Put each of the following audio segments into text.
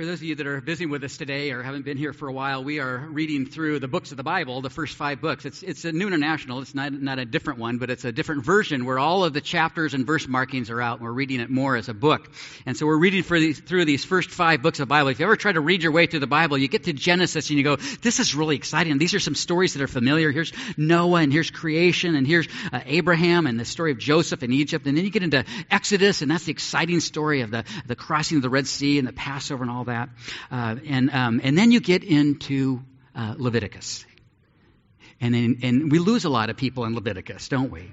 For those of you that are visiting with us today or haven't been here for a while, we are reading through the books of the Bible, the first five books. It's, it's a new international. It's not, not a different one, but it's a different version where all of the chapters and verse markings are out. And we're reading it more as a book. And so we're reading these, through these first five books of the Bible. If you ever try to read your way through the Bible, you get to Genesis and you go, this is really exciting. These are some stories that are familiar. Here's Noah and here's creation and here's uh, Abraham and the story of Joseph in Egypt. And then you get into Exodus and that's the exciting story of the, the crossing of the Red Sea and the Passover and all that. Uh, uh, and, um, and then you get into uh, Leviticus. And, and we lose a lot of people in Leviticus, don't we?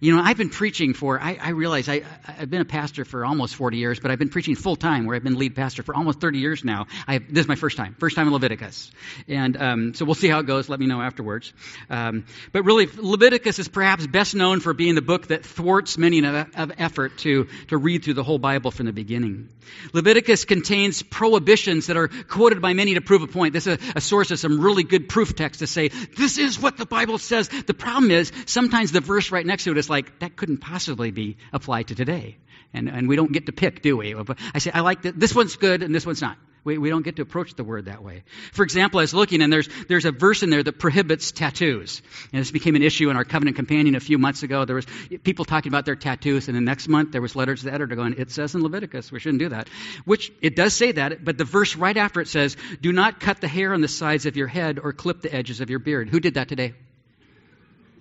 You know, I've been preaching for, I, I realize I, I've been a pastor for almost 40 years, but I've been preaching full time where I've been lead pastor for almost 30 years now. I this is my first time, first time in Leviticus. And um, so we'll see how it goes. Let me know afterwards. Um, but really, Leviticus is perhaps best known for being the book that thwarts many of effort to, to read through the whole Bible from the beginning. Leviticus contains prohibitions that are quoted by many to prove a point. This is a, a source of some really good proof text to say, this is what the Bible says. The problem is, sometimes the verse right next to it is like, that couldn't possibly be applied to today. And, and we don't get to pick, do we? I say, I like that. This one's good and this one's not. We, we don't get to approach the word that way. For example, I was looking and there's, there's a verse in there that prohibits tattoos. And this became an issue in our covenant companion a few months ago. There was people talking about their tattoos and the next month there was letters to the editor going, it says in Leviticus, we shouldn't do that. Which, it does say that, but the verse right after it says, do not cut the hair on the sides of your head or clip the edges of your beard. Who did that today?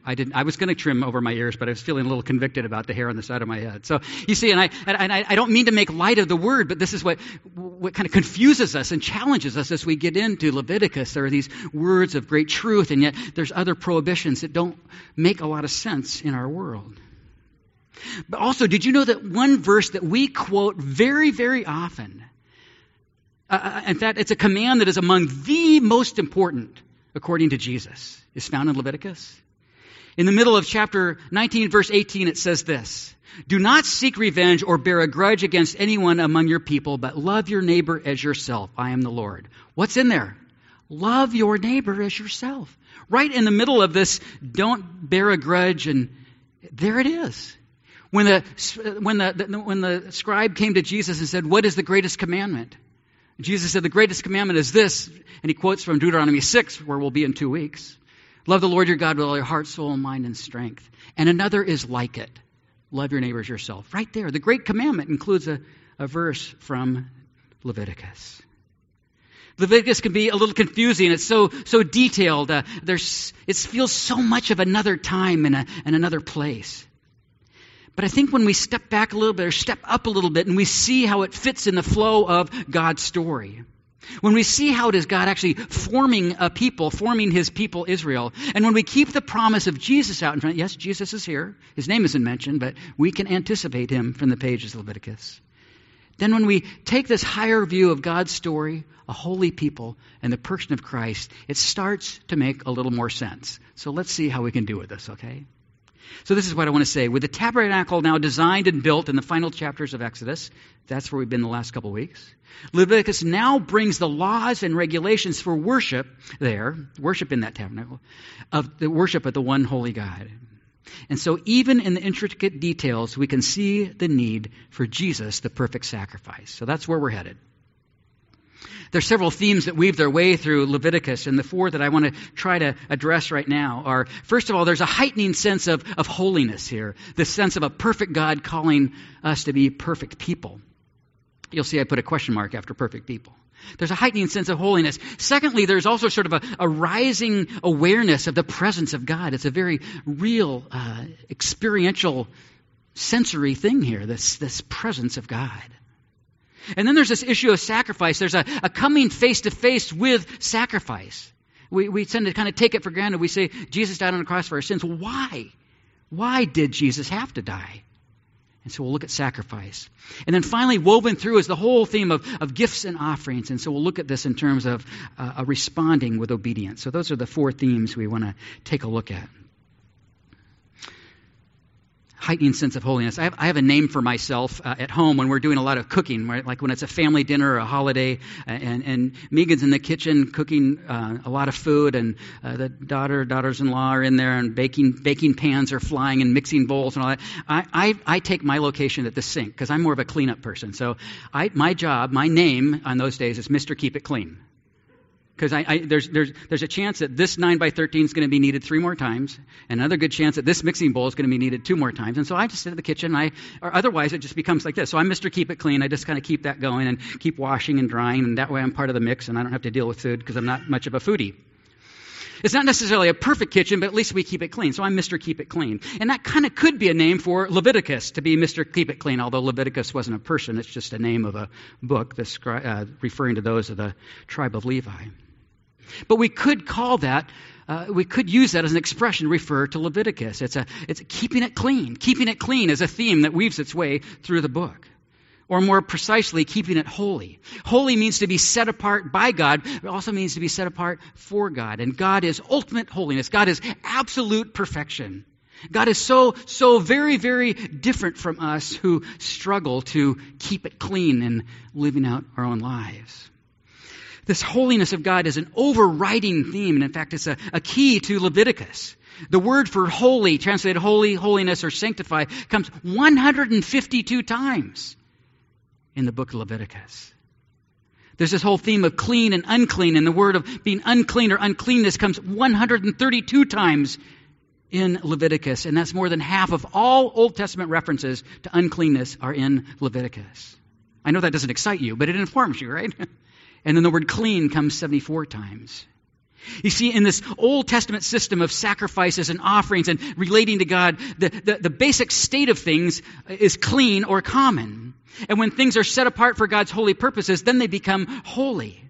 I didn't. I was going to trim over my ears, but I was feeling a little convicted about the hair on the side of my head. So you see, and I and I, I don't mean to make light of the word, but this is what what kind of confuses us and challenges us as we get into Leviticus. There are these words of great truth, and yet there's other prohibitions that don't make a lot of sense in our world. But also, did you know that one verse that we quote very, very often? Uh, uh in fact, it's a command that is among the most important, according to Jesus, is found in Leviticus. In the middle of chapter 19, verse 18, it says this Do not seek revenge or bear a grudge against anyone among your people, but love your neighbor as yourself. I am the Lord. What's in there? Love your neighbor as yourself. Right in the middle of this, don't bear a grudge, and there it is. When the, when the, when the scribe came to Jesus and said, What is the greatest commandment? Jesus said, The greatest commandment is this, and he quotes from Deuteronomy 6, where we'll be in two weeks. Love the Lord your God with all your heart, soul, mind, and strength. And another is like it. Love your neighbors yourself. Right there. The great commandment includes a, a verse from Leviticus. Leviticus can be a little confusing. It's so so detailed. Uh, there's it feels so much of another time and, a, and another place. But I think when we step back a little bit or step up a little bit and we see how it fits in the flow of God's story, when we see how it is God actually forming a people, forming his people Israel, and when we keep the promise of Jesus out in front, yes, Jesus is here. His name isn't mentioned, but we can anticipate him from the pages of Leviticus. Then when we take this higher view of God's story, a holy people, and the person of Christ, it starts to make a little more sense. So let's see how we can do with this, okay? So this is what I want to say. With the tabernacle now designed and built in the final chapters of Exodus, that's where we've been the last couple of weeks. Leviticus now brings the laws and regulations for worship there, worship in that tabernacle, of the worship of the one holy God. And so, even in the intricate details, we can see the need for Jesus, the perfect sacrifice. So, that's where we're headed. There's several themes that weave their way through Leviticus, and the four that I want to try to address right now are first of all, there's a heightening sense of, of holiness here, the sense of a perfect God calling us to be perfect people. You'll see I put a question mark after perfect people. There's a heightening sense of holiness. Secondly, there's also sort of a, a rising awareness of the presence of God. It's a very real, uh, experiential, sensory thing here, this, this presence of God. And then there's this issue of sacrifice. There's a, a coming face to face with sacrifice. We, we tend to kind of take it for granted. We say, Jesus died on the cross for our sins. Why? Why did Jesus have to die? And so we'll look at sacrifice. And then finally, woven through is the whole theme of, of gifts and offerings. And so we'll look at this in terms of uh, responding with obedience. So those are the four themes we want to take a look at. Heightening sense of holiness. I have, I have a name for myself uh, at home when we're doing a lot of cooking, right? like when it's a family dinner or a holiday, and, and Megan's in the kitchen cooking uh, a lot of food, and uh, the daughter, daughters-in-law are in there, and baking baking pans are flying, and mixing bowls and all that. I, I, I take my location at the sink because I'm more of a cleanup person. So I, my job, my name on those days is Mr. Keep It Clean because there's, there's, there's a chance that this 9 by 13 is going to be needed three more times, and another good chance that this mixing bowl is going to be needed two more times. And so I just sit in the kitchen, I, or otherwise it just becomes like this. So I'm Mr. Keep It Clean. I just kind of keep that going and keep washing and drying, and that way I'm part of the mix, and I don't have to deal with food because I'm not much of a foodie. It's not necessarily a perfect kitchen, but at least we keep it clean. So I'm Mr. Keep It Clean. And that kind of could be a name for Leviticus, to be Mr. Keep It Clean, although Leviticus wasn't a person. It's just a name of a book uh, referring to those of the tribe of Levi. But we could call that, uh, we could use that as an expression refer to Leviticus. It's, a, it's keeping it clean. Keeping it clean is a theme that weaves its way through the book. Or more precisely, keeping it holy. Holy means to be set apart by God. It also means to be set apart for God. And God is ultimate holiness. God is absolute perfection. God is so, so very, very different from us who struggle to keep it clean and living out our own lives. This holiness of God is an overriding theme, and in fact, it's a, a key to Leviticus. The word for holy, translated holy, holiness, or sanctify, comes 152 times in the book of Leviticus. There's this whole theme of clean and unclean, and the word of being unclean or uncleanness comes 132 times in Leviticus, and that's more than half of all Old Testament references to uncleanness are in Leviticus. I know that doesn't excite you, but it informs you, right? And then the word clean comes 74 times. You see, in this Old Testament system of sacrifices and offerings and relating to God, the, the, the, basic state of things is clean or common. And when things are set apart for God's holy purposes, then they become holy.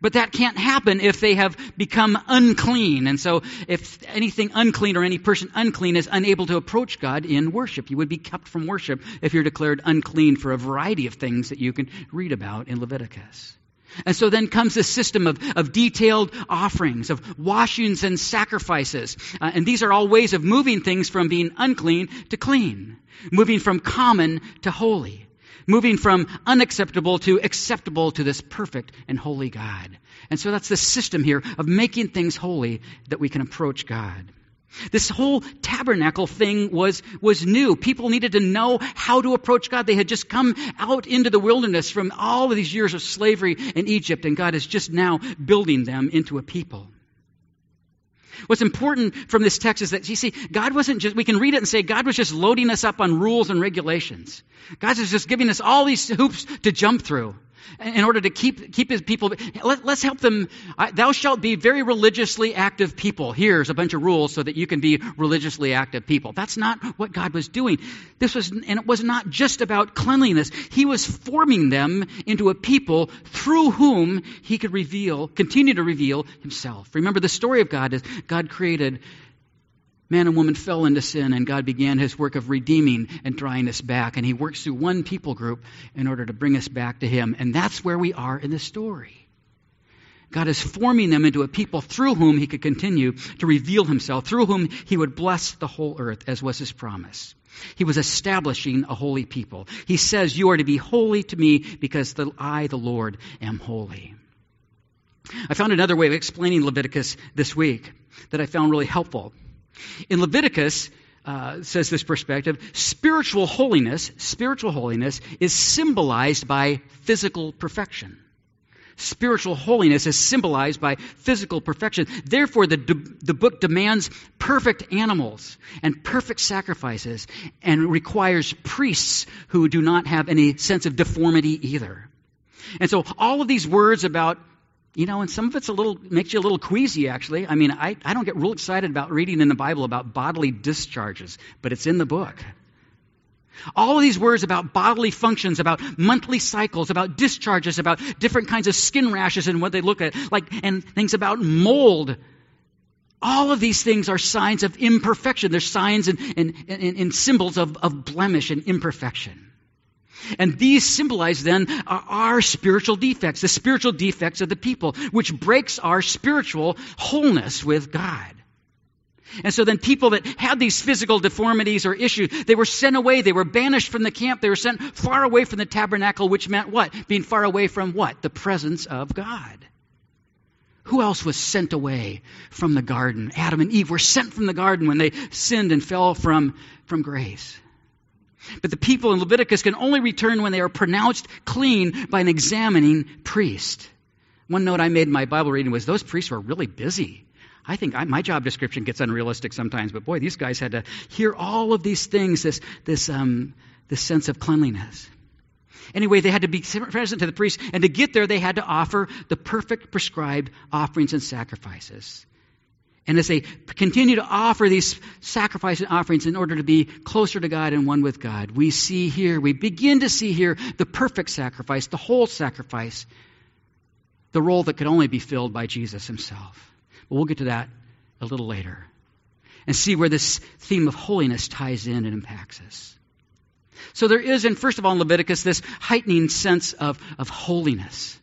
But that can't happen if they have become unclean. And so, if anything unclean or any person unclean is unable to approach God in worship, you would be kept from worship if you're declared unclean for a variety of things that you can read about in Leviticus. And so then comes this system of, of detailed offerings, of washings and sacrifices. Uh, and these are all ways of moving things from being unclean to clean, moving from common to holy, moving from unacceptable to acceptable to this perfect and holy God. And so that's the system here of making things holy that we can approach God. This whole tabernacle thing was, was new. People needed to know how to approach God. They had just come out into the wilderness from all of these years of slavery in Egypt, and God is just now building them into a people. What's important from this text is that, you see, God wasn't just, we can read it and say God was just loading us up on rules and regulations. God is just giving us all these hoops to jump through in order to keep, keep his people. Let, us help them. Thou shalt be very religiously active people. Here's a bunch of rules so that you can be religiously active people. That's not what God was doing. This was, and it was not just about cleanliness. He was forming them into a people through whom he could reveal, continue to reveal himself. Remember the story of God is God created man and woman fell into sin, and God began his work of redeeming and drawing us back. And he works through one people group in order to bring us back to him. And that's where we are in the story. God is forming them into a people through whom he could continue to reveal himself, through whom he would bless the whole earth, as was his promise. He was establishing a holy people. He says, You are to be holy to me because the, I, the Lord, am holy. I found another way of explaining Leviticus this week that I found really helpful. In Leviticus, uh, says this perspective, spiritual holiness, spiritual holiness is symbolized by physical perfection. Spiritual holiness is symbolized by physical perfection. Therefore, the, the book demands perfect animals and perfect sacrifices and requires priests who do not have any sense of deformity either. And so all of these words about you know, and some of it's a little, makes you a little queasy, actually. I mean, I, I don't get real excited about reading in the Bible about bodily discharges, but it's in the book. All of these words about bodily functions, about monthly cycles, about discharges, about different kinds of skin rashes and what they look at, like, and things about mold. All of these things are signs of imperfection. They're signs and, and, and, and symbols of, of blemish and imperfection. And these symbolize then our spiritual defects, the spiritual defects of the people, which breaks our spiritual wholeness with God. And so then people that had these physical deformities or issues, they were sent away. They were banished from the camp. They were sent far away from the tabernacle, which meant what? Being far away from what? The presence of God. Who else was sent away from the garden? Adam and Eve were sent from the garden when they sinned and fell from, from grace. But the people in Leviticus can only return when they are pronounced clean by an examining priest. One note I made in my Bible reading was those priests were really busy. I think I, my job description gets unrealistic sometimes, but boy, these guys had to hear all of these things, this, this, um, this sense of cleanliness. Anyway, they had to be present to the priest, and to get there, they had to offer the perfect prescribed offerings and sacrifices. And as they continue to offer these sacrifice and offerings in order to be closer to God and one with God, we see here, we begin to see here the perfect sacrifice, the whole sacrifice, the role that could only be filled by Jesus himself. But we'll get to that a little later and see where this theme of holiness ties in and impacts us. So there is, in first of all, in Leviticus, this heightening sense of, of holiness,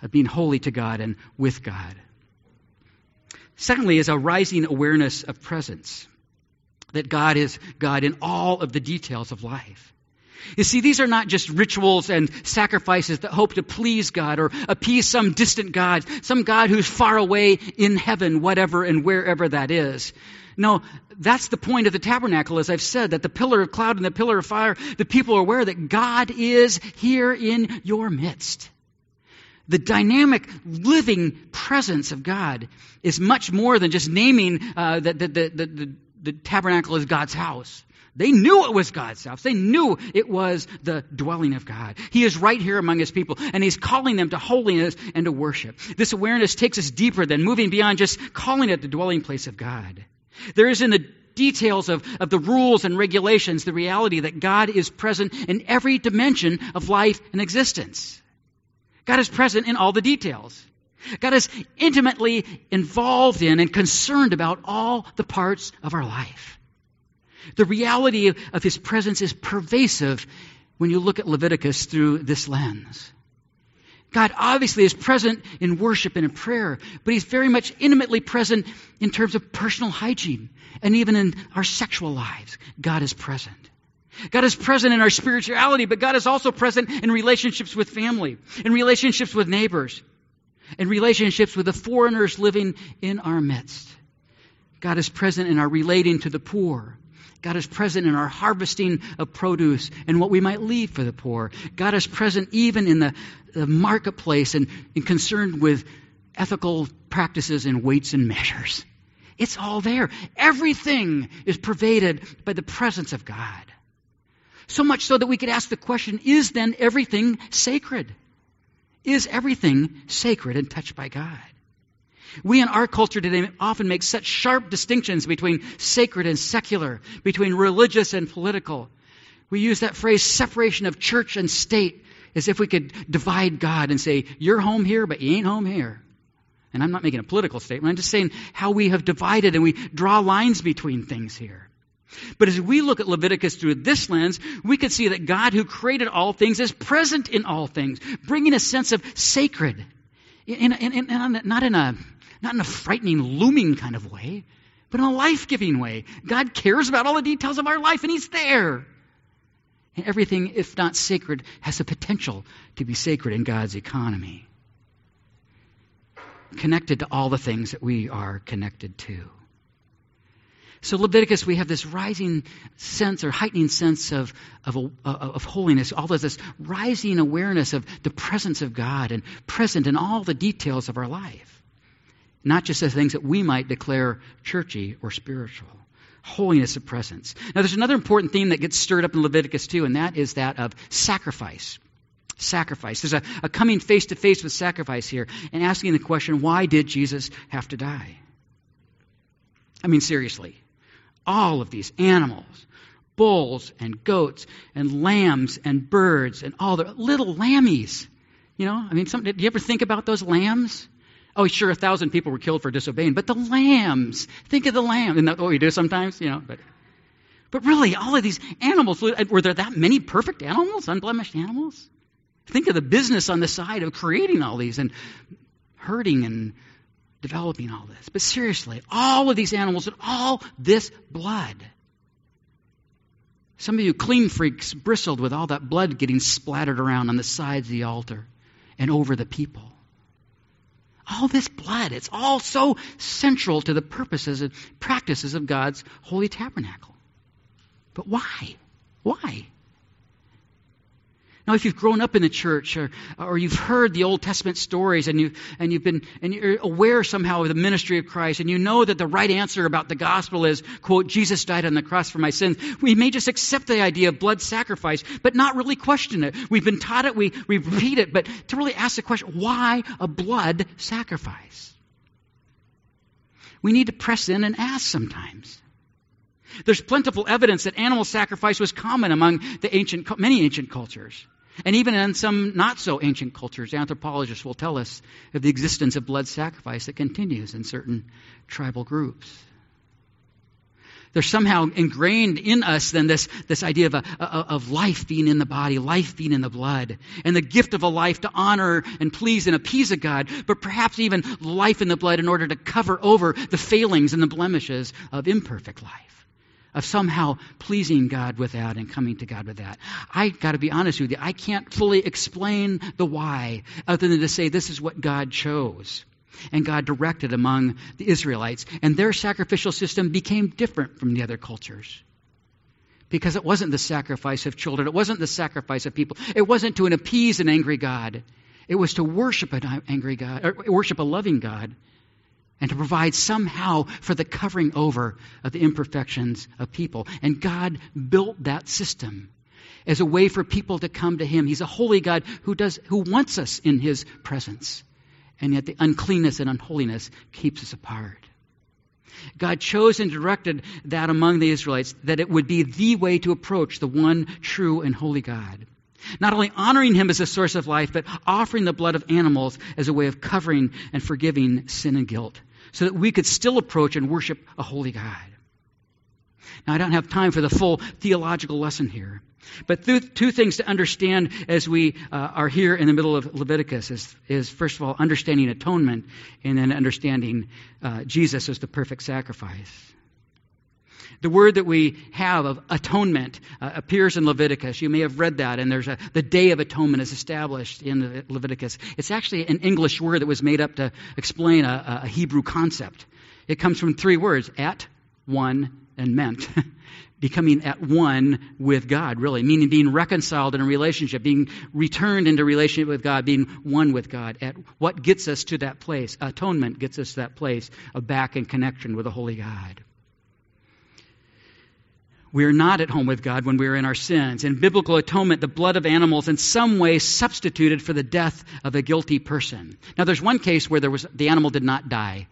of being holy to God and with God. Secondly, is a rising awareness of presence, that God is God in all of the details of life. You see, these are not just rituals and sacrifices that hope to please God or appease some distant God, some God who's far away in heaven, whatever and wherever that is. No, that's the point of the tabernacle, as I've said, that the pillar of cloud and the pillar of fire, the people are aware that God is here in your midst. The dynamic, living presence of God is much more than just naming uh, that the, the, the, the tabernacle is God's house. They knew it was God's house. They knew it was the dwelling of God. He is right here among his people, and he's calling them to holiness and to worship. This awareness takes us deeper than moving beyond just calling it the dwelling place of God. There is in the details of, of the rules and regulations the reality that God is present in every dimension of life and existence. God is present in all the details. God is intimately involved in and concerned about all the parts of our life. The reality of his presence is pervasive when you look at Leviticus through this lens. God obviously is present in worship and in prayer, but he's very much intimately present in terms of personal hygiene and even in our sexual lives. God is present. God is present in our spirituality, but God is also present in relationships with family, in relationships with neighbors, in relationships with the foreigners living in our midst. God is present in our relating to the poor, God is present in our harvesting of produce and what we might leave for the poor. God is present even in the, the marketplace and, and concerned with ethical practices and weights and measures. It's all there. Everything is pervaded by the presence of God. So much so that we could ask the question is then everything sacred? Is everything sacred and touched by God? We in our culture today often make such sharp distinctions between sacred and secular, between religious and political. We use that phrase separation of church and state as if we could divide God and say, you're home here, but you ain't home here. And I'm not making a political statement. I'm just saying how we have divided and we draw lines between things here. But as we look at Leviticus through this lens, we can see that God who created all things is present in all things, bringing a sense of sacred. In, in, in, not in a not in a frightening, looming kind of way, but in a life giving way. God cares about all the details of our life, and He's there. And everything, if not sacred, has the potential to be sacred in God's economy. Connected to all the things that we are connected to. So Leviticus, we have this rising sense or heightening sense of, of, uh, of holiness, all of this rising awareness of the presence of God and present in all the details of our life not just the things that we might declare churchy or spiritual. Holiness of presence. Now, there's another important theme that gets stirred up in Leviticus too, and that is that of sacrifice. Sacrifice. There's a, a coming face to face with sacrifice here and asking the question why did Jesus have to die? I mean, seriously. All of these animals, bulls and goats and lambs and birds and all the little lammies. You know, I mean, some, do you ever think about those lambs? Oh, sure, a thousand people were killed for disobeying, but the lambs, think of the lamb. Isn't that what we do sometimes? You know, but, but really, all of these animals, were there that many perfect animals, unblemished animals? Think of the business on the side of creating all these and herding and developing all this. But seriously, all of these animals and all this blood. Some of you clean freaks bristled with all that blood getting splattered around on the sides of the altar and over the people. All this blood, it's all so central to the purposes and practices of God's holy tabernacle. But why? Why? Now, if you've grown up in the church or, or you've heard the Old Testament stories and, you, and you've been and you're aware somehow of the ministry of Christ and you know that the right answer about the gospel is, quote, Jesus died on the cross for my sins, we may just accept the idea of blood sacrifice, but not really question it. We've been taught it, we, we repeat it, but to really ask the question, why a blood sacrifice? We need to press in and ask sometimes. There's plentiful evidence that animal sacrifice was common among the ancient, many ancient cultures. And even in some not so ancient cultures, anthropologists will tell us of the existence of blood sacrifice that continues in certain tribal groups. There's somehow ingrained in us then this, this idea of, a, of life being in the body, life being in the blood, and the gift of a life to honor and please and appease a God, but perhaps even life in the blood in order to cover over the failings and the blemishes of imperfect life of somehow pleasing God with that and coming to God with that. I got to be honest with you, I can't fully explain the why other than to say this is what God chose. And God directed among the Israelites. And their sacrificial system became different from the other cultures. Because it wasn't the sacrifice of children, it wasn't the sacrifice of people, it wasn't to appease an angry God. It was to worship an angry God, or worship a loving God and to provide somehow for the covering over of the imperfections of people. And God built that system as a way for people to come to him. He's a holy God who does who wants us in his presence. And yet the uncleanness and unholiness keeps us apart. God chose and directed that among the Israelites that it would be the way to approach the one true and holy God. Not only honoring him as a source of life, but offering the blood of animals as a way of covering and forgiving sin and guilt so that we could still approach and worship a holy God. Now, I don't have time for the full theological lesson here, but th- two things to understand as we uh, are here in the middle of Leviticus is, is, first of all, understanding atonement and then understanding uh, Jesus as the perfect sacrifice. The word that we have of atonement uh, appears in Leviticus. You may have read that, and there's a, the Day of Atonement is established in Leviticus. It's actually an English word that was made up to explain a, a Hebrew concept. It comes from three words at, one, and meant. Becoming at one with God, really, meaning being reconciled in a relationship, being returned into relationship with God, being one with God. At what gets us to that place? Atonement gets us to that place of back in connection with the holy God. We are not at home with God when we are in our sins. In biblical atonement, the blood of animals in some way substituted for the death of a guilty person. Now, there's one case where there was, the animal did not die.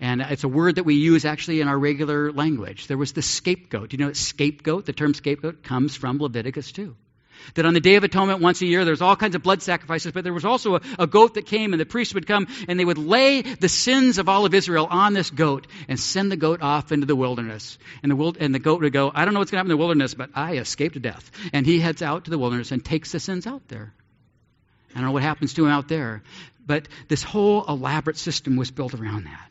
And it's a word that we use actually in our regular language. There was the scapegoat. Do you know, scapegoat, the term scapegoat comes from Leviticus 2. That on the Day of Atonement once a year, there's all kinds of blood sacrifices, but there was also a, a, goat that came, and the priest would come, and they would lay the sins of all of Israel on this goat and send the goat off into the wilderness. And the, and the goat would go, I don't know what's going to happen in the wilderness, but I escaped death. And he heads out to the wilderness and takes the sins out there. I don't know what happens to him out there, but this whole elaborate system was built around that.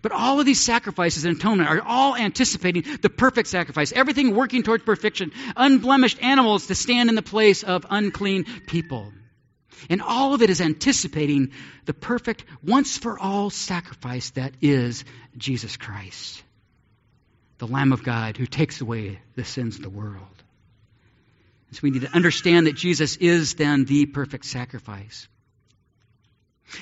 But all of these sacrifices and atonement are all anticipating the perfect sacrifice, everything working towards perfection, unblemished animals to stand in the place of unclean people. And all of it is anticipating the perfect, once for all sacrifice that is Jesus Christ, the Lamb of God who takes away the sins of the world. So we need to understand that Jesus is then the perfect sacrifice.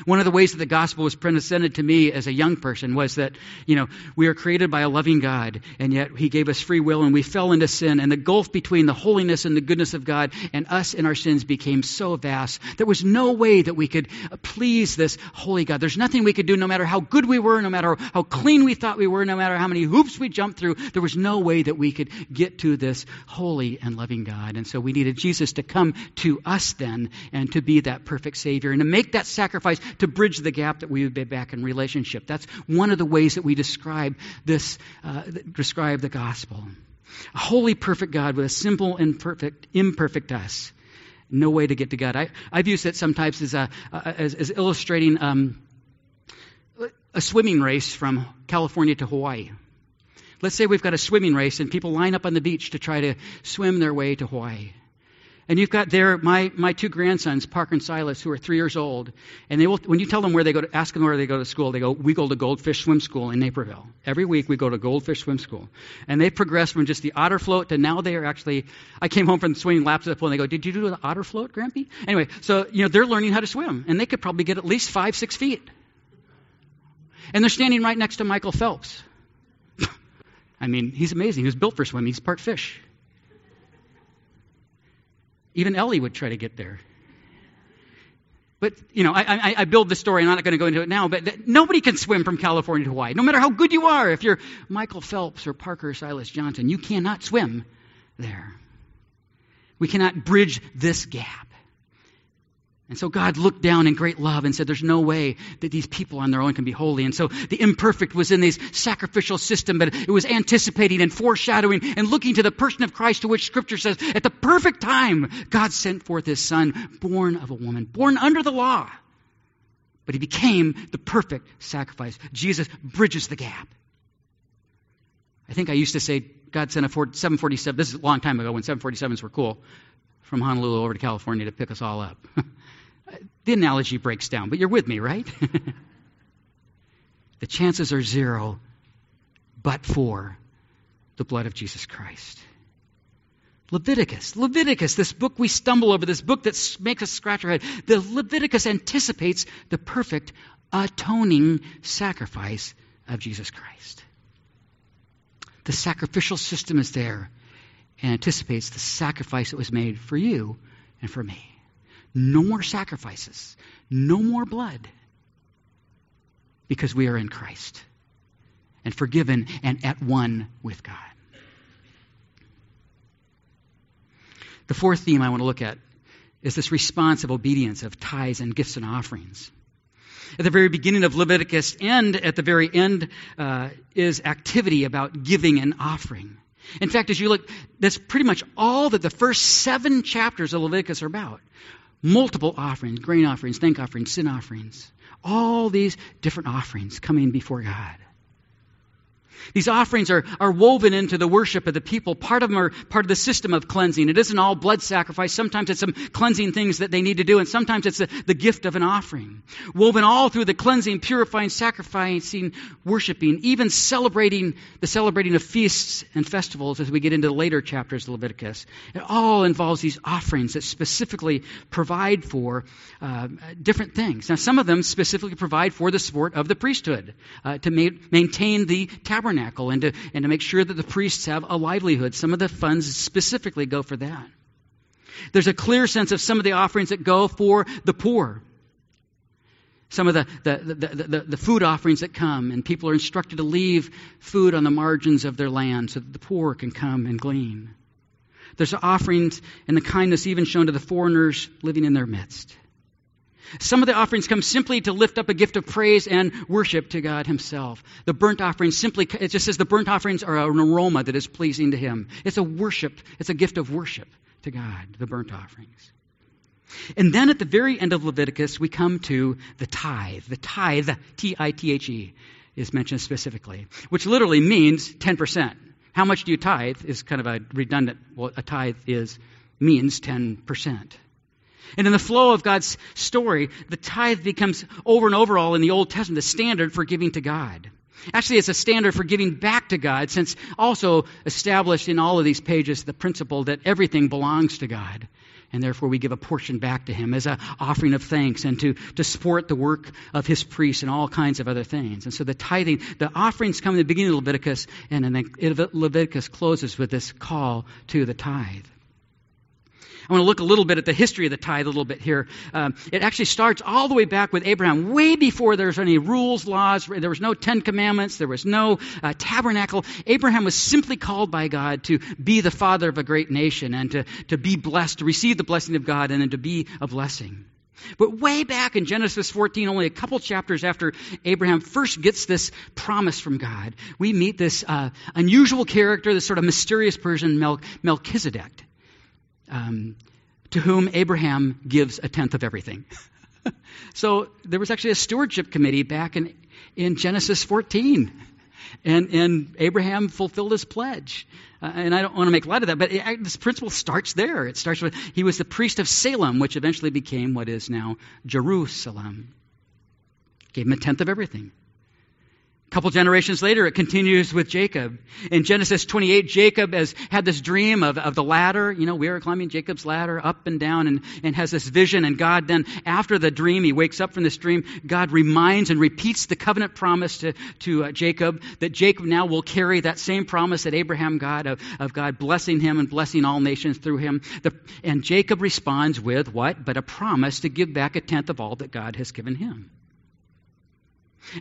One of the ways that the gospel was presented to me as a young person was that, you know, we are created by a loving God, and yet He gave us free will, and we fell into sin, and the gulf between the holiness and the goodness of God and us and our sins became so vast. There was no way that we could please this holy God. There's nothing we could do, no matter how good we were, no matter how clean we thought we were, no matter how many hoops we jumped through. There was no way that we could get to this holy and loving God. And so we needed Jesus to come to us then and to be that perfect Savior and to make that sacrifice to bridge the gap that we would be back in relationship. That's one of the ways that we describe this, uh, describe the gospel. A holy, perfect God with a simple and perfect, imperfect us. No way to get to God. I, I've used it sometimes as, a, as, as illustrating um, a swimming race from California to Hawaii. Let's say we've got a swimming race and people line up on the beach to try to swim their way to Hawaii. And you've got there my, my two grandsons, Parker and Silas, who are three years old. And they will, when you tell them where they go to, ask them where they go to school, they go, we go to Goldfish Swim School in Naperville. Every week we go to Goldfish Swim School. And they progress from just the otter float to now they are actually, I came home from swimming laps at the pool and they go, did you do the otter float, Grampy? Anyway, so, you know, they're learning how to swim. And they could probably get at least five, six feet. And they're standing right next to Michael Phelps. I mean, he's amazing. He was built for swimming. He's part fish. Even Ellie would try to get there. But, you know, I, I, I build the story. I'm not going to go into it now, but nobody can swim from California to Hawaii. No matter how good you are, if you're Michael Phelps or Parker Silas Johnson, you cannot swim there. We cannot bridge this gap. And so God looked down in great love and said, There's no way that these people on their own can be holy. And so the imperfect was in this sacrificial system, but it was anticipating and foreshadowing and looking to the person of Christ, to which Scripture says, At the perfect time, God sent forth His Son, born of a woman, born under the law. But He became the perfect sacrifice. Jesus bridges the gap. I think I used to say, God sent a 747. This is a long time ago when 747s were cool from Honolulu over to California to pick us all up. the analogy breaks down, but you're with me, right? the chances are zero, but for the blood of Jesus Christ. Leviticus, Leviticus, this book we stumble over, this book that makes us scratch our head. The Leviticus anticipates the perfect atoning sacrifice of Jesus Christ. The sacrificial system is there and anticipates the sacrifice that was made for you and for me. No more sacrifices, no more blood, because we are in Christ and forgiven and at one with God. The fourth theme I want to look at is this response of obedience of tithes and gifts and offerings. At the very beginning of Leviticus and at the very end uh, is activity about giving and offering. In fact, as you look, that's pretty much all that the first seven chapters of Leviticus are about multiple offerings grain offerings, thank offerings, sin offerings. All these different offerings coming before God. These offerings are, are woven into the worship of the people. Part of them are part of the system of cleansing. It isn't all blood sacrifice. Sometimes it's some cleansing things that they need to do, and sometimes it's a, the gift of an offering. Woven all through the cleansing, purifying, sacrificing, worshiping, even celebrating the celebrating of feasts and festivals as we get into the later chapters of Leviticus. It all involves these offerings that specifically provide for uh, different things. Now, some of them specifically provide for the support of the priesthood uh, to ma- maintain the tabernacle tabernacle and to, and to make sure that the priests have a livelihood. Some of the funds specifically go for that. There's a clear sense of some of the offerings that go for the poor. Some of the, the, the, the, the food offerings that come, and people are instructed to leave food on the margins of their land so that the poor can come and glean. There's offerings and the kindness even shown to the foreigners living in their midst. Some of the offerings come simply to lift up a gift of praise and worship to God Himself. The burnt offerings simply, it just says the burnt offerings are an aroma that is pleasing to Him. It's a worship, it's a gift of worship to God, the burnt offerings. And then at the very end of Leviticus, we come to the tithe. The tithe, T I T H E, is mentioned specifically, which literally means 10%. How much do you tithe is kind of a redundant, well, a tithe is, means 10%. And in the flow of God's story, the tithe becomes over and over all in the Old Testament the standard for giving to God. Actually, it's a standard for giving back to God, since also established in all of these pages the principle that everything belongs to God. And therefore, we give a portion back to Him as an offering of thanks and to, to support the work of His priests and all kinds of other things. And so the tithing, the offerings come in the beginning of Leviticus, and then Leviticus closes with this call to the tithe. I want to look a little bit at the history of the tithe a little bit here. Um, it actually starts all the way back with Abraham, way before there's any rules, laws. There was no Ten Commandments. There was no uh, tabernacle. Abraham was simply called by God to be the father of a great nation and to, to be blessed, to receive the blessing of God, and then to be a blessing. But way back in Genesis 14, only a couple chapters after Abraham first gets this promise from God, we meet this uh, unusual character, this sort of mysterious person, Mel- Melchizedek um, to whom Abraham gives a tenth of everything. so there was actually a stewardship committee back in in Genesis 14. And, and Abraham fulfilled his pledge. Uh, and I don't want to make light of that, but it, this principle starts there. It starts with he was the priest of Salem, which eventually became what is now Jerusalem. Gave him a tenth of everything. Couple generations later, it continues with Jacob. In Genesis 28, Jacob has had this dream of, of the ladder. You know, we are climbing Jacob's ladder up and down and, and has this vision. And God then, after the dream, he wakes up from this dream. God reminds and repeats the covenant promise to, to uh, Jacob that Jacob now will carry that same promise that Abraham got of, of God blessing him and blessing all nations through him. The, and Jacob responds with what? But a promise to give back a tenth of all that God has given him.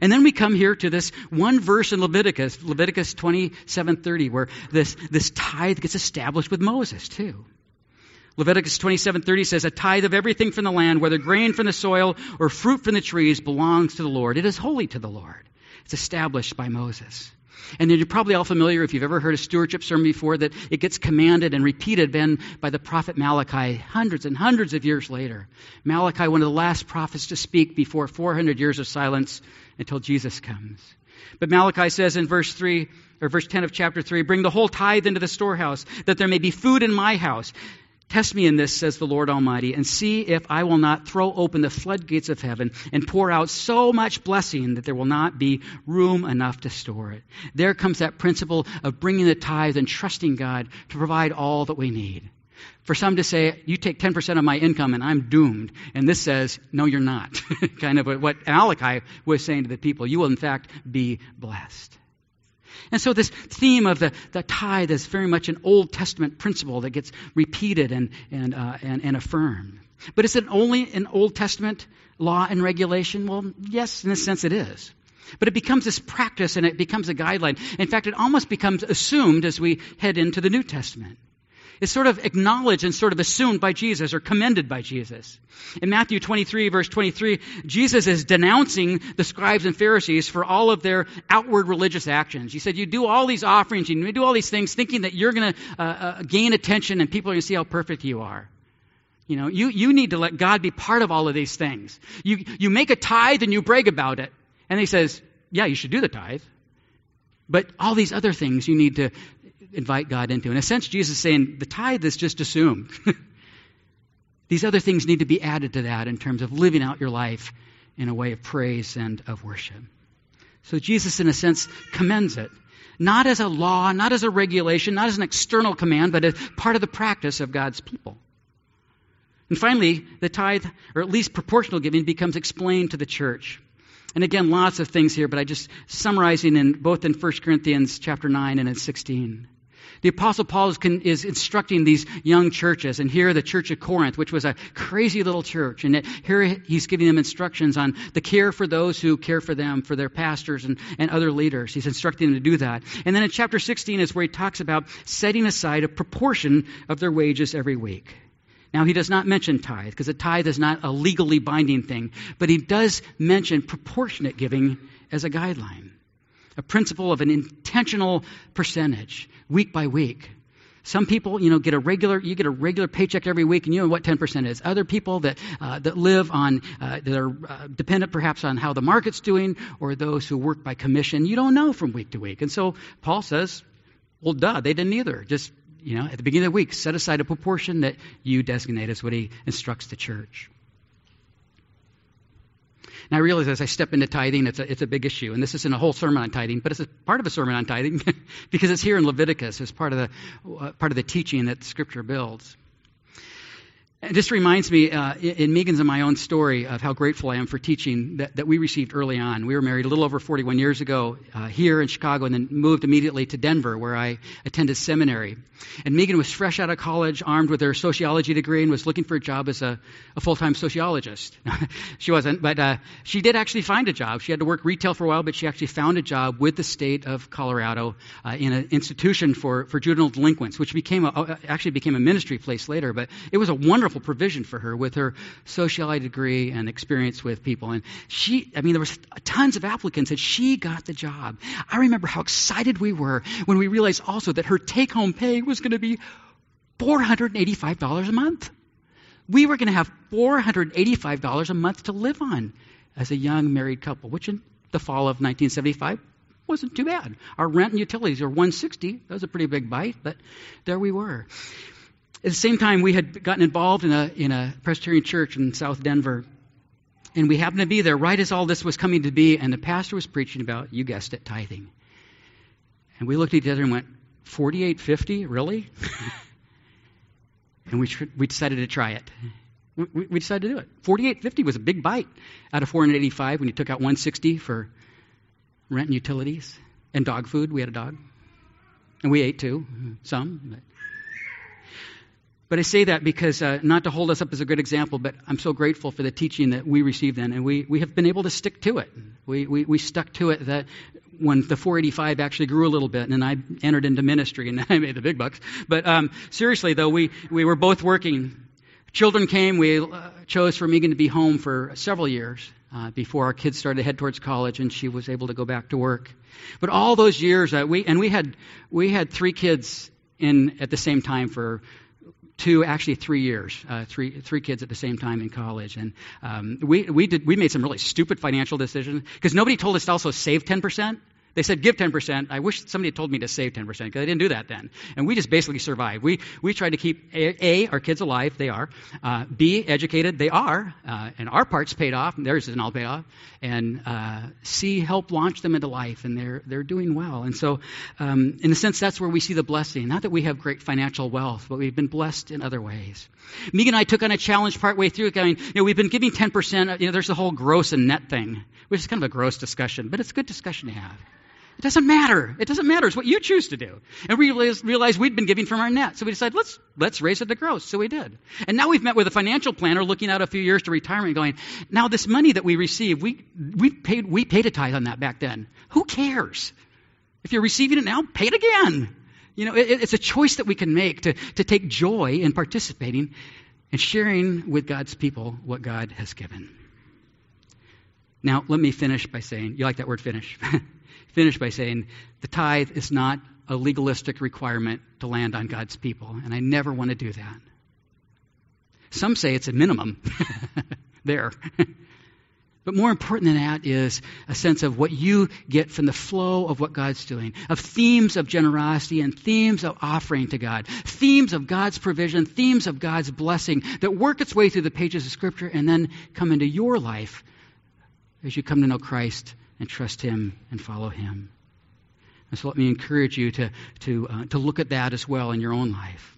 And then we come here to this one verse in Leviticus, Leviticus 27:30, where this, this tithe gets established with Moses too. Leviticus 27:30 says, "A tithe of everything from the land, whether grain from the soil or fruit from the trees, belongs to the Lord. It is holy to the Lord." It's established by Moses. And then you're probably all familiar, if you've ever heard a stewardship sermon before, that it gets commanded and repeated then by the prophet Malachi hundreds and hundreds of years later. Malachi, one of the last prophets to speak before 400 years of silence until Jesus comes. But Malachi says in verse 3, or verse 10 of chapter 3, bring the whole tithe into the storehouse, that there may be food in my house. Test me in this, says the Lord Almighty, and see if I will not throw open the floodgates of heaven and pour out so much blessing that there will not be room enough to store it. There comes that principle of bringing the tithe and trusting God to provide all that we need. For some to say, you take 10% of my income and I'm doomed. And this says, no, you're not. kind of what Malachi was saying to the people. You will, in fact, be blessed. And so this theme of the, the tithe is very much an Old Testament principle that gets repeated and, and, uh, and, and affirmed. But is it only an Old Testament law and regulation? Well, yes, in a sense it is. But it becomes this practice and it becomes a guideline. In fact, it almost becomes assumed as we head into the New Testament is sort of acknowledged and sort of assumed by Jesus or commended by Jesus. In Matthew 23, verse 23, Jesus is denouncing the scribes and Pharisees for all of their outward religious actions. He said, You do all these offerings, you do all these things thinking that you're going to uh, uh, gain attention and people are going to see how perfect you are. You know, you, you need to let God be part of all of these things. You, you make a tithe and you brag about it. And he says, Yeah, you should do the tithe. But all these other things you need to invite God into. In a sense, Jesus is saying the tithe is just assumed. These other things need to be added to that in terms of living out your life in a way of praise and of worship. So Jesus, in a sense, commends it. Not as a law, not as a regulation, not as an external command, but as part of the practice of God's people. And finally, the tithe, or at least proportional giving, becomes explained to the church. And again, lots of things here, but I just summarizing in both in 1 Corinthians chapter 9 and in 16. The Apostle Paul is, is, instructing these young churches, and here the church of Corinth, which was a crazy little church, and here he's giving them instructions on the care for those who care for them, for their pastors and, and other leaders. He's instructing them to do that. And then in chapter 16 is where he talks about setting aside a proportion of their wages every week. Now, he does not mention tithe, because a tithe is not a legally binding thing, but he does mention proportionate giving as a guideline a principle of an intentional percentage, week by week. Some people, you know, get a regular, you get a regular paycheck every week, and you know what 10% is. Other people that, uh, that live on, uh, that are uh, dependent perhaps on how the market's doing, or those who work by commission, you don't know from week to week. And so Paul says, well, duh, they didn't either. Just, you know, at the beginning of the week, set aside a proportion that you designate as what he instructs the church. And I realize as I step into tithing, it's a, it's a big issue. And this isn't a whole sermon on tithing, but it's a part of a sermon on tithing because it's here in Leviticus as part of the, uh, part of the teaching that Scripture builds. It just reminds me, uh, in Megan's and my own story, of how grateful I am for teaching that, that we received early on. We were married a little over 41 years ago uh, here in Chicago and then moved immediately to Denver, where I attended seminary. And Megan was fresh out of college, armed with her sociology degree, and was looking for a job as a, a full time sociologist. she wasn't, but uh, she did actually find a job. She had to work retail for a while, but she actually found a job with the state of Colorado uh, in an institution for, for juvenile delinquents, which became a, actually became a ministry place later. But it was a wonderful wonderful provision for her with her sociology degree and experience with people. And she, I mean, there was tons of applicants, and she got the job. I remember how excited we were when we realized also that her take home pay was going to be $485 a month. We were going to have $485 a month to live on as a young married couple, which in the fall of 1975 wasn't too bad. Our rent and utilities are 160. That was a pretty big bite, but there we were. At the same time, we had gotten involved in a, in a Presbyterian church in South Denver. And we happened to be there right as all this was coming to be, and the pastor was preaching about, you guessed it, tithing. And we looked at each other and went, 4850? Really? and we, tr- we decided to try it. We, we decided to do it. 4850 was a big bite out of 485 when you took out 160 for rent and utilities and dog food. We had a dog. And we ate too, some. But, but I say that because, uh, not to hold us up as a good example, but I'm so grateful for the teaching that we received then, and we, we have been able to stick to it. We, we, we stuck to it that when the 485 actually grew a little bit, and I entered into ministry, and I made the big bucks. But um, seriously, though, we, we were both working. Children came. We uh, chose for Megan to be home for several years uh, before our kids started to head towards college, and she was able to go back to work. But all those years, uh, we and we had we had three kids in at the same time for two, actually three years, uh, three three kids at the same time in college, and um, we we did we made some really stupid financial decisions because nobody told us to also save ten percent. They said, give 10%. I wish somebody had told me to save 10% because I didn't do that then. And we just basically survived. We, we tried to keep A, A our kids alive. They are. Uh, B, educated. They are. Uh, and our part's paid off. And Theirs isn't all paid off. And uh, C, help launch them into life. And they're, they're doing well. And so, um, in a sense, that's where we see the blessing. Not that we have great financial wealth, but we've been blessed in other ways. Megan and I took on a challenge partway through. I mean, you know, we've been giving 10%. You know, there's the whole gross and net thing, which is kind of a gross discussion, but it's a good discussion to have. It doesn't matter. It doesn't matter. It's what you choose to do. And we realized, we'd been giving from our net. So we decided, let's, let's raise it to gross. So we did. And now we've met with a financial planner looking out a few years to retirement going, now this money that we receive, we, we paid, we paid a tithe on that back then. Who cares? If you're receiving it now, pay it again. You know, it, it's a choice that we can make to, to take joy in participating and sharing with God's people what God has given. Now, let me finish by saying, you like that word finish? finish by saying the tithe is not a legalistic requirement to land on God's people, and I never want to do that. Some say it's a minimum there. but more important than that is a sense of what you get from the flow of what God's doing, of themes of generosity and themes of offering to God, themes of God's provision, themes of God's blessing that work its way through the pages of Scripture and then come into your life as you come to know Christ and trust Him and follow Him. And so let me encourage you to, to, uh, to look at that as well in your own life.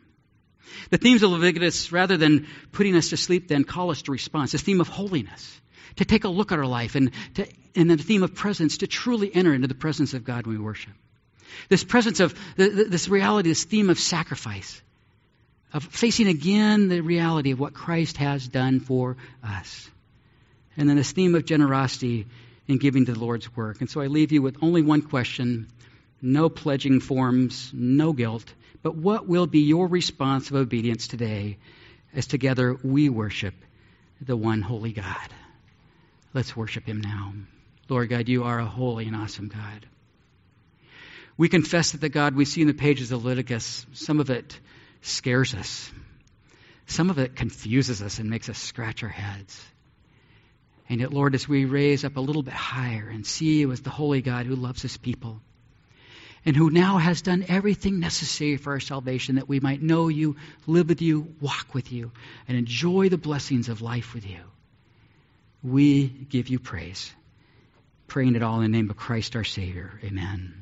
The themes of Leviticus, rather than putting us to sleep, then call us to response. This theme of holiness, to take a look at our life, and, to, and then the theme of presence, to truly enter into the presence of God when we worship. This presence of, this reality, this theme of sacrifice, of facing again the reality of what Christ has done for us. And then this theme of generosity in giving to the Lord's work. And so I leave you with only one question no pledging forms, no guilt. But what will be your response of obedience today as together we worship the one holy God? Let's worship him now. Lord God, you are a holy and awesome God. We confess that the God we see in the pages of Leviticus, some of it scares us. Some of it confuses us and makes us scratch our heads. And yet, Lord, as we raise up a little bit higher and see you as the holy God who loves his people and who now has done everything necessary for our salvation that we might know you, live with you, walk with you, and enjoy the blessings of life with you, we give you praise. Praying it all in the name of Christ our Savior. Amen.